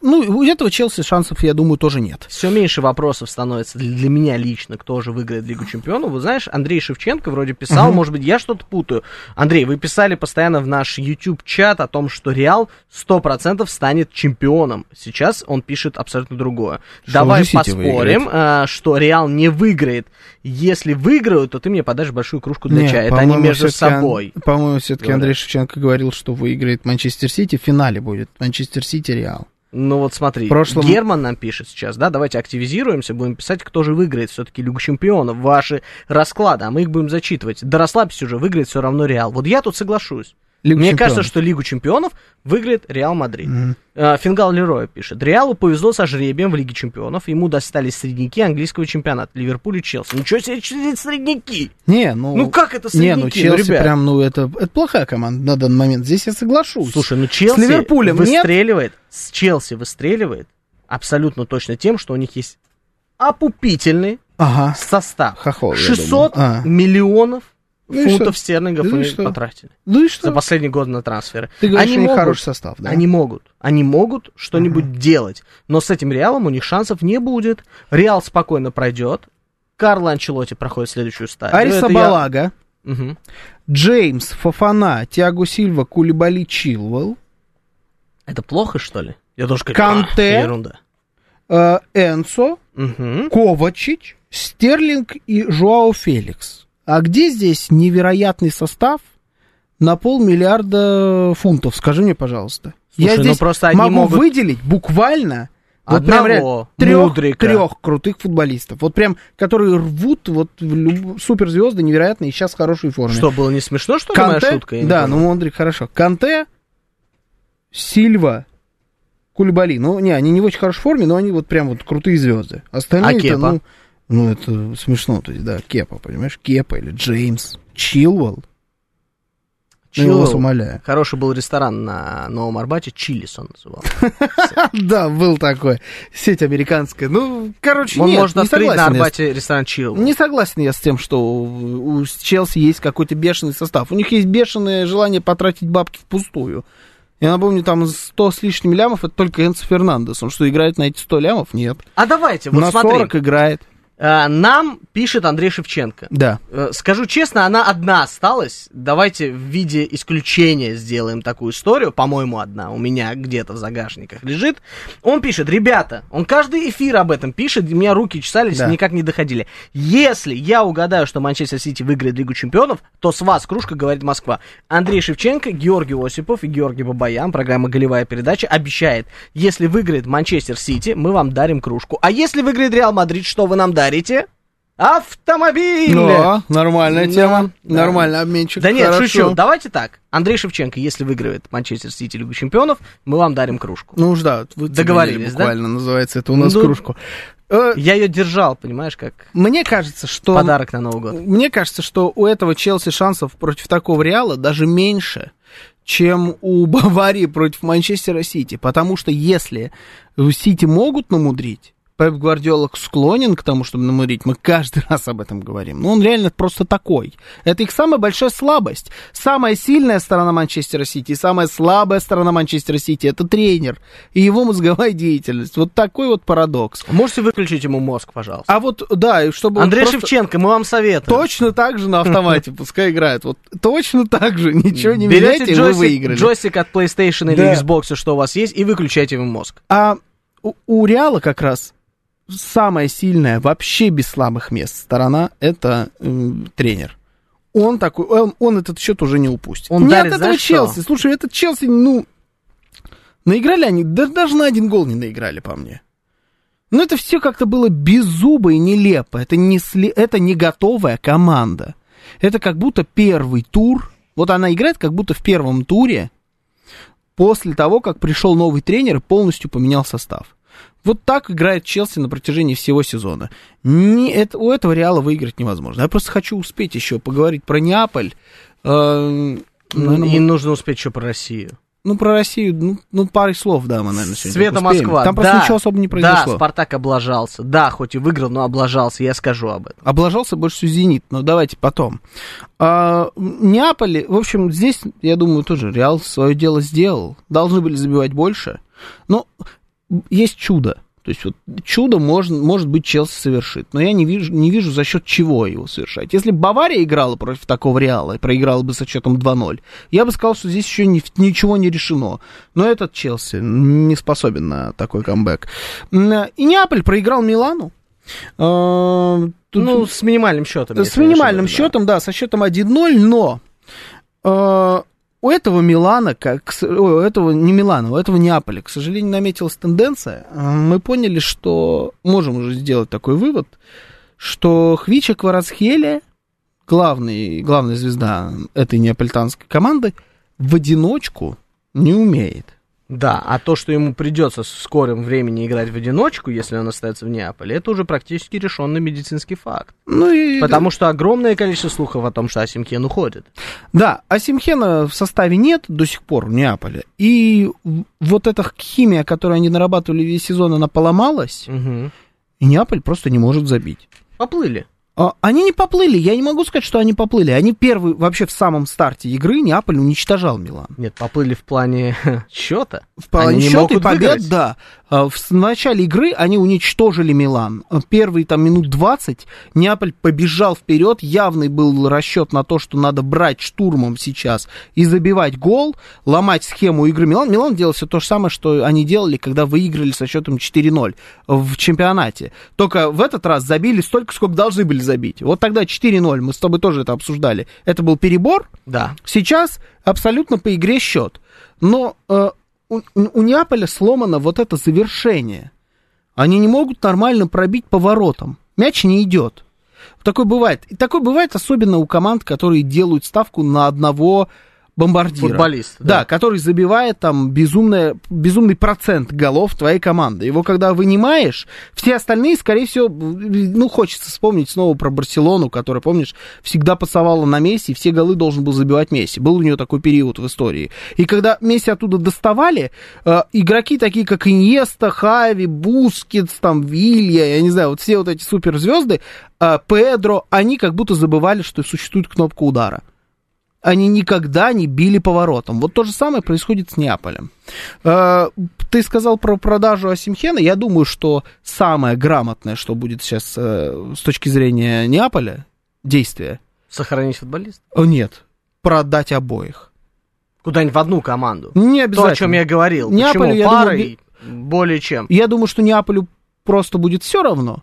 ну, у этого Челси шансов, я думаю, тоже нет. Все меньше вопросов становится для, меня лично, кто же выиграет Лигу Чемпионов. Вы знаешь, Андрей Шевченко вроде писал, Мгм. может быть, я что-то путаю. Андрей, вы писали постоянно в наш YouTube-чат о том, что Реал 100% станет чемпионом. Сейчас он пишет абсолютно другое. Что Давай поспорим, э, что Реал не выиграет. Если выиграют, то ты мне подашь большую кружку для Не, чая. Это они между Ан- собой. По-моему, все-таки говорят. Андрей Шевченко говорил, что выиграет Манчестер Сити. В финале будет Манчестер Сити Реал. Ну вот смотри, В прошлом- Герман нам пишет сейчас, да, давайте активизируемся, будем писать, кто же выиграет все-таки Лигу Чемпионов, ваши расклады, а мы их будем зачитывать. Да расслабься уже, выиграет все равно Реал. Вот я тут соглашусь. Лигу Мне чемпионов. кажется, что Лигу Чемпионов выиграет Реал Мадрид. А, Фингал Лероя пишет. Реалу повезло со жребием в Лиге Чемпионов. Ему достались середняки английского чемпионата. Ливерпуль и Челси. Ничего себе, середняки! Не, ну... Ну как это Не, ну средники, ну, Челси ребят? прям, ну это, это плохая команда на данный момент. Здесь я соглашусь. Слушай, ну Челси С Ливерпулем нет? выстреливает, с Челси выстреливает абсолютно точно тем, что у них есть опупительный Ага. состав. Хохол, я 600 думал. А. миллионов Ну фунтов что? стерлингов Ну и что? потратили Ну и что? за последний год на трансферы. Ты говоришь, они у них могут, хороший состав, да? Они могут. Они могут что-нибудь делать. Но с этим Реалом у них шансов не будет. Реал спокойно пройдет. Карло Анчелоти проходит следующую стадию. Ариса Это я- Балага, Мгм. Джеймс, Фафана, Тиаго Сильва, Кулибали, Чилвелл, Это плохо, что ли? Я тоже говорю, Канте. «А, ерунда. э, Энсо, Мгм. Ковачич, Стерлинг и Жуао Феликс. А где здесь невероятный состав на полмиллиарда фунтов? Скажи мне, пожалуйста. Слушай, Я ну здесь просто они могу могут- выделить буквально вот Одного, прям трех, Мудрика. трех крутых футболистов. Вот прям, которые рвут вот в люб- суперзвезды невероятные и сейчас в хорошей форме. Что, было не смешно, что ли, моя Канте, шутка? Я да, ну Мондрик хорошо. Канте, Сильва, Кульбали. Ну, не, они не в очень хорошей форме, но они вот прям вот крутые звезды. Остальные А ну, ну, это смешно, то есть, да, Кепа, понимаешь, Кепа или Джеймс, Чилвелл. Ну, Чилл. умоляю. Хороший был ресторан на Новом Арбате, Чилис он называл. (laughs) Да, был такой. Сеть американская. Ну, короче, Он нет, может не открыть на Арбате ресторан Чилл. Не согласен я с тем, что у Челси есть какой-то бешеный состав. У них есть бешеное желание потратить бабки впустую. Я напомню, там 100 с лишним лямов, это только Энцо Фернандес. Он что, играет на эти 100 лямов? Нет. А давайте, вот на смотри. 40 играет. Э, Нам пишет Андрей Шевченко. Да. Э, Скажу честно, она одна осталась. Давайте в виде исключения сделаем такую историю. По-моему, одна у меня где-то в загашниках лежит. Он пишет, ребята, он каждый эфир об этом пишет, у меня руки чесались, Да. никак не доходили. Если я угадаю, что Манчестер Сити выиграет Лигу Чемпионов, то с вас кружка говорит Москва. Андрей Шевченко, Георгий Осипов и Георгий Бабаян, программа «Голевая передача», обещает, если выиграет Манчестер Сити, мы вам дарим кружку. А если выиграет Реал Мадрид, что вы нам дарите? Автомобиль! Ну, нормальная Да, тема. да. Нормальный обменчик. Да нет, Хорошо. шучу. Давайте так. Андрей Шевченко, если выигрывает Манчестер Сити Лигу Чемпионов, мы вам дарим кружку. Ну уж да, вы Договорились, да? буквально называется это у нас Ну, кружку. Э, Я ее держал, понимаешь, как Мне кажется, что... подарок на Новый год. Мне кажется, что у этого Челси шансов против такого Реала даже меньше, чем у (laughs) Баварии против Манчестера Сити. Потому что если Сити могут намудрить, Пеп Гвардиола склонен к тому, чтобы намудрить, мы каждый (laughs) раз об этом говорим. Но он реально просто такой. Это их самая большая слабость. Самая сильная сторона Манчестера Сити и самая слабая сторона Манчестера Сити это тренер и его мозговая деятельность. Вот такой вот парадокс. Можете выключить ему мозг, пожалуйста. А вот, да, и чтобы... Андрей просто- Шевченко, мы вам советуем. Точно так же на автомате пускай играет. Вот точно так же. Ничего не меняйте, вы выиграли. джойстик от PlayStation или. Xbox, что у вас есть, и выключайте ему мозг. А у Реала как раз самая сильная, вообще без слабых мест сторона это м, тренер. Он такой, он, он этот счет уже не упустит. Он не от этого знаешь, что? Челси. Слушай, этот Челси, ну, наиграли они, да, даже на один гол не наиграли по мне. Ну, это все как-то было беззубо и нелепо. Это не, сли- это не готовая команда. Это как будто первый тур. Вот она играет как будто в первом туре после того, как пришел новый тренер и полностью поменял состав. Вот так играет Челси на протяжении всего сезона. Не, это, у этого Реала выиграть невозможно. Я просто хочу успеть еще поговорить про Неаполь. Э, Ну, и нужно успеть еще про Россию. ну, про Россию, ну, ну, парой слов, да, мы, наверное, сегодня Света успеем. Москва. Там просто да, ничего особо не Да, произошло. Спартак облажался. Да, хоть и выиграл, но облажался. Я скажу об этом. Облажался больше всего Зенит, но давайте потом. А, Неаполе, в общем, здесь, я думаю, тоже Реал свое дело сделал. Должны были забивать больше. Но есть чудо. То есть вот чудо можно, может быть Челси совершит, но я не вижу, не вижу за счет чего его совершать. Если Бавария играла против такого Реала и проиграла бы со счетом 2-0, я бы сказал, что здесь еще ни- ничего не решено. Но этот Челси не способен на такой камбэк. И Неаполь проиграл Милану. А, Ну, с минимальным счетом. с не минимальным счетом, да. со счетом 1-0, но э, у этого Милана, как, у этого не Милана, у этого Неаполя, к сожалению, наметилась тенденция. А, Мы поняли, что можем уже сделать такой вывод, что Хвича Кварацхелия, главный, главная звезда этой неаполитанской команды, в одиночку не умеет. Да, а то, что ему придется в скором времени играть в одиночку, если он остается в Неаполе, это уже практически решенный медицинский факт. Ну и... Потому что огромное количество слухов о том, что Асимхен уходит. Да, Асимхена в составе нет до сих пор в Неаполе. И вот эта химия, которую они нарабатывали весь сезон, она поломалась, Мгм. и Неаполь просто не может забить. Поплыли. А, Они не поплыли, я не могу сказать, что они поплыли. Они первые, вообще в самом старте игры Неаполь уничтожал Милан. Нет, поплыли в плане (laughs) счета. В плане Они счета и побед, выиграть. да. А, В начале игры они уничтожили Милан. Первые там минут 20 Неаполь побежал вперед. Явный был расчет на то, что надо брать штурмом сейчас и забивать гол, ломать схему игры Милан. Милан делал все то же самое, что они делали, когда выиграли со счетом 4-0 в чемпионате. Только в этот раз забили столько, сколько должны были забить. Вот тогда 4-0, мы с тобой тоже это обсуждали. Это был перебор, Да. Сейчас абсолютно по игре счет. Но э, у, у Неаполя сломано вот это завершение. Они не могут нормально пробить поворотом. Мяч не идет. Такое бывает. И такое бывает особенно у команд, которые делают ставку на одного бомбардира. Футболист, Да, да. который забивает там безумное, безумный процент голов твоей команды. Его когда вынимаешь, все остальные, скорее всего, ну, хочется вспомнить снова про Барселону, которая, помнишь, всегда пасовала на Месси, и все голы должен был забивать Месси. Был у нее такой период в истории. И когда Месси оттуда доставали, э, игроки такие, как Иньеста, Хави, Бускетс, там, Вилья, я не знаю, вот все вот эти суперзвезды, э, Педро, они как будто забывали, что существует кнопка удара они никогда не били по воротам. Вот то же самое происходит с Неаполем. Э, Ты сказал про продажу Осимхена. Я думаю, что самое грамотное, что будет сейчас э, с точки зрения Неаполя, действие, Сохранить футболиста. нет, продать обоих. Куда-нибудь в одну команду. Не То, обязательно. о чем я говорил. Неаполю, Почему? я думаю, Парой более чем. Я думаю, что Неаполю просто будет все равно.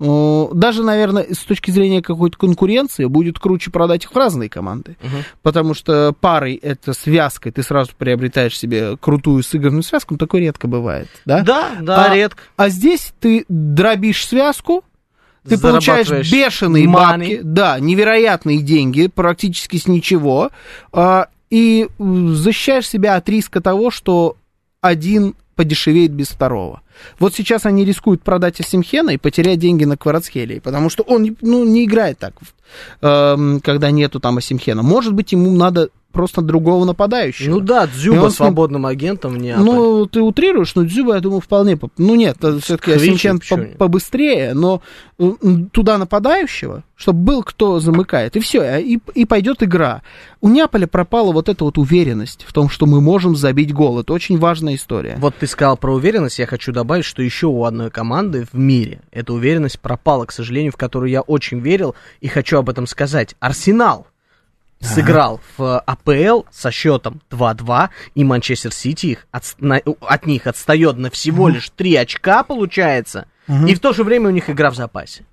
Э, Даже, наверное, с точки зрения какой-то конкуренции будет круче продать их в разные команды. Мгм. Потому что парой это связкой, ты сразу приобретаешь себе крутую сыгранную связку, ну, такое редко бывает, да? Да, да, А- редко. А здесь ты дробишь связку, ты получаешь бешеные money. бабки, да, невероятные деньги, практически с ничего, а, и защищаешь себя от риска того, что один подешевеет без второго. Вот сейчас они рискуют продать Асимхена и потерять деньги на Кварацхелии, потому что он ну, не играет так, эм, когда нету там Асимхена. Может быть, ему надо просто другого нападающего. Ну да, Дзюба он свободным агентом Неаполь. Ну, ты утрируешь, но Дзюба, я думаю, вполне... Ну, нет, все-таки Хвичик, Асимчен чё по- не. побыстрее, но э, туда нападающего, чтобы был кто замыкает, и все, и, и пойдет игра. У Неаполя пропала вот эта вот уверенность в том, что мы можем забить гол. Это очень важная история. Вот ты сказал про уверенность, я хочу добавить, что еще у одной команды в мире эта уверенность пропала, к сожалению, в которую я очень верил, и хочу об этом сказать. Арсенал сыграл в АПЛ со счетом 2-2, и Манчестер Сити их от, на- от них отстает на всего лишь 3 очка, получается, и в то же время у них игра в запасе.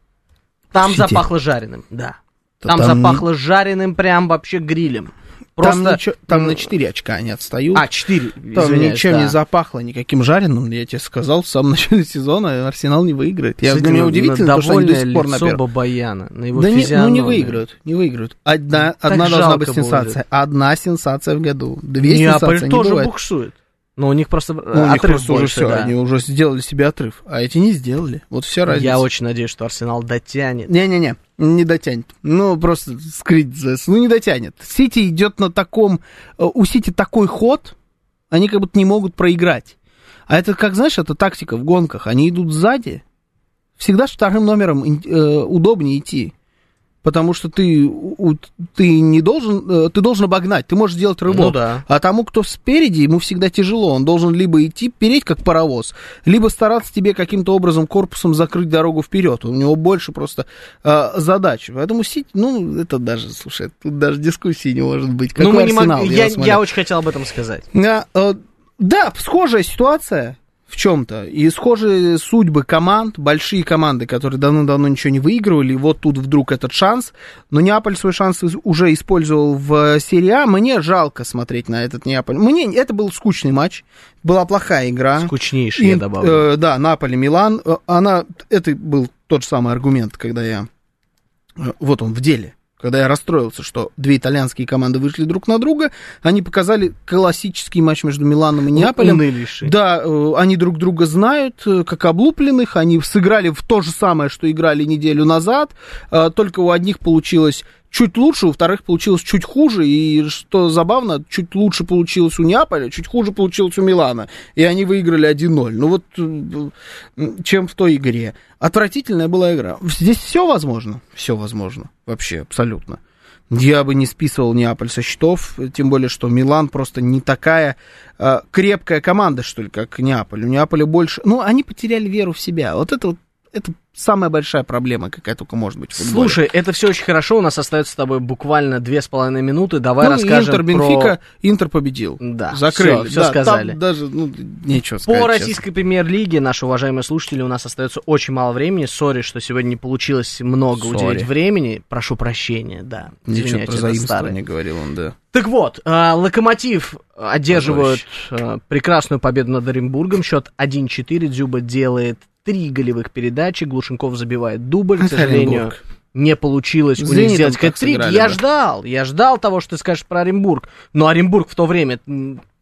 Там Сити. запахло жареным, да. Да Там, там- запахло жареным прям вообще грилем. Просто... Там, ничего- там на 4 очка они отстают. А, 4, Там ничем не запахло, никаким жареным. Я тебе сказал, в самом (laughs) начале сезона Арсенал не выиграет. Я, для меня удивительно, потому что они до сих пор на первом. Бабаяна, на его Да не, ну не выиграют, не выиграют. Одна, Так одна должна быть сенсация. Одна сенсация в году. Две Неаполь сенсации не тоже бывает. буксует. Но у них просто Ну, у них отрыв просто уже больше, все, да. они уже сделали себе отрыв. А эти не сделали. Вот вся разница. Я очень надеюсь, что Арсенал дотянет. Не-не-не, не дотянет. Ну, просто скрыть, ну, не дотянет. Сити идет на таком... э, У Сити такой ход, они как будто не могут проиграть. А это, как знаешь, это тактика в гонках. Они идут сзади. Всегда с вторым номером э, удобнее идти. Потому что ты, у- ты не должен, э, ты должен обогнать, ты можешь сделать рывок. Ну да. А тому, кто спереди, ему всегда тяжело. Он должен либо идти, переть как паровоз, либо стараться тебе каким-то образом корпусом закрыть дорогу вперед. У него больше просто э, задач. Поэтому Сити, ну, это даже, слушай, тут даже дискуссии не может быть. Какой ну, мы не Арсенал, мог- я я, я очень хотел об этом сказать. А, э, да, схожая ситуация. В чем-то. И схожие судьбы команд, большие команды, которые давно-давно ничего не выигрывали, и вот тут вдруг этот шанс. Но Неаполь свой шанс уже использовал в серии А. Мне жалко смотреть на этот Неаполь. Мне это был скучный матч, была плохая игра. Скучнейший, я добавлю. э, да, Наполе-Милан. Э, Она, это был тот же самый аргумент, когда я... э, Вот он в деле. Когда я расстроился, что две итальянские команды вышли друг на друга, они показали классический матч между Миланом и Неаполем. Унылейший. Да, э, они друг друга знают, э, как облупленных, они сыграли в то же самое, что играли неделю назад, э, только у одних получилось чуть лучше, у вторых получилось чуть хуже, и что забавно, чуть лучше получилось у Неаполя, чуть хуже получилось у Милана, и они выиграли 1-0. Ну вот, э, чем в той игре. Отвратительная была игра. Здесь все возможно, все возможно, вообще, абсолютно. Я бы не списывал Неаполь со счетов, тем более, что Милан просто не такая э, крепкая команда, что ли, как Неаполь. У Неаполя больше... Ну, они потеряли веру в себя. Вот это вот это самая большая проблема, какая только может быть в футболе. Слушай, это все очень хорошо. У нас остается с тобой буквально две с половиной минуты. Давай ну, расскажем Интер, Бенфика, Интер победил. Да, Закрыли. всё- всё Да, сказали. Там даже, ну, нечего сказать. По российской премьер-лиге, наши уважаемые слушатели, у нас остается очень мало времени. Sorry, что сегодня не получилось много Sorry. уделить времени. Прошу прощения, да. Ничего про заимствование говорил он, да. Так вот, э, Локомотив одерживает э, прекрасную победу над Оренбургом. Счет 1-4. Дзюба делает три голевых передачи. Глушенков забивает дубль. К сожалению, не получилось у них сделать хэт-трик. Я бы. ждал, я ждал того, что ты скажешь про Оренбург. Но Оренбург в то время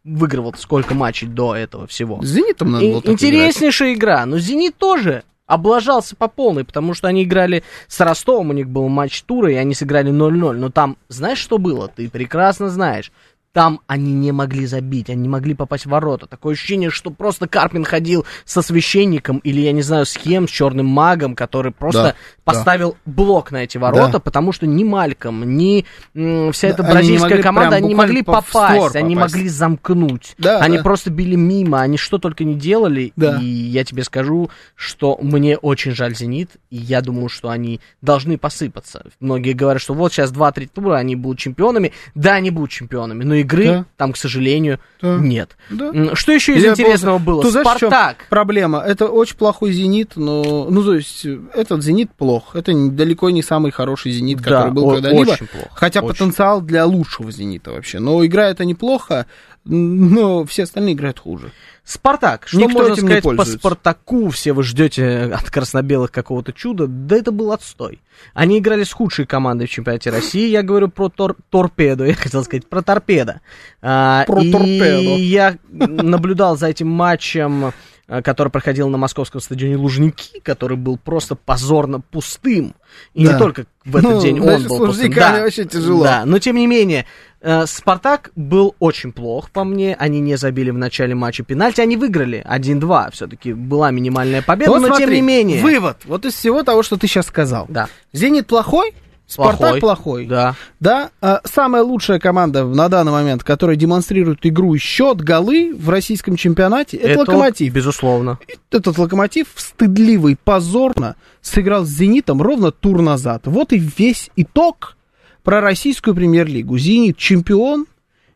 выигрывал сколько матчей до этого всего. С «Зенитом» надо И- было играть. интереснейшая игра. Но Зенит тоже облажался по полной, потому что они играли с Ростовом, у них был матч тура, и они сыграли 0-0. Но там, знаешь, что было? Ты прекрасно знаешь. Там они не могли забить, они не могли попасть в ворота. Такое ощущение, что просто Карпин ходил со священником или, я не знаю, с кем, с черным магом, который просто Да, поставил блок на эти ворота, Да. потому что ни Мальком, ни м, вся Да, эта они не бразильская могли команда, они не могли попасть, створ они попасть. могли замкнуть. Да, они да. просто били мимо, они что только не делали. Да. И я тебе скажу, что мне очень жаль «Зенит», и я думаю, что они должны посыпаться. Многие говорят, что вот сейчас 2-3 тура, они будут чемпионами. Да, они будут чемпионами, но игры Да. там, к сожалению, Да. нет. Да. Что еще из Или интересного был- было? Тут знаешь, «Спартак». проблема. Это очень плохой «Зенит», но... Ну, то есть, этот «Зенит» плох. Это далеко не самый хороший «Зенит», Да, который был когда-либо. Хотя очень. потенциал для лучшего «Зенита» вообще. Но играет они плохо, но все остальные играют хуже. Спартак. Что Никто можно сказать по. Спартаку? Все вы ждете от красно-белых какого-то чуда. Да это был отстой. Они играли с худшей командой в чемпионате России. Я говорю про тор- торпеду. Я хотел сказать про торпедо. А, Про и торпеду. я наблюдал за этим матчем, а, который проходил на московском стадионе Лужники, который был просто позорно пустым. И Да. не только в этот Ну, день он был с пустым. Лужниками вообще тяжело. Да, но тем не менее, э, Спартак был очень плох, по мне. Они не забили в начале матча пенальти. Они выиграли 1-2. Все-таки была минимальная победа, Вот но тем смотри, не менее. Вывод. Вот из всего того, что ты сейчас сказал. Да. «Зенит» плохой, «Спартак» плохой. Да. Да, а, самая лучшая команда на данный момент, которая демонстрирует игру счет, голы в российском чемпионате, это, Локомотив. Безусловно. Этот Локомотив стыдливый, позорно сыграл с Зенитом ровно тур назад. Вот и весь итог про российскую премьер-лигу. Зенит чемпион,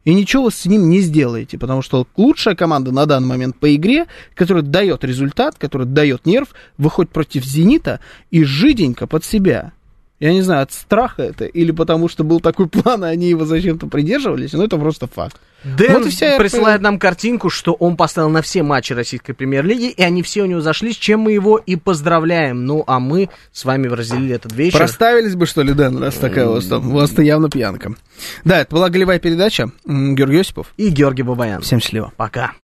и ничего вы с ним не сделаете, потому что лучшая команда на данный момент по игре, которая дает результат, которая дает нерв, выходит против Зенита и жиденько под себя. Я не знаю, от страха это или потому что был такой (laughs) план, и они его зачем-то придерживались, но это просто факт. Дэн Вот и вся присылает нам картинку, что он поставил на все матчи российской премьер-лиги, и они все у него зашли, с чем мы его и поздравляем. Ну, а мы с вами разделили этот вечер. Проставились бы, что ли, Дэн, раз такая у вас там. У вас-то явно пьянка. Да, это была голевая передача. Георгий Осипов. И Георгий Бабаян. Всем счастливо. Пока.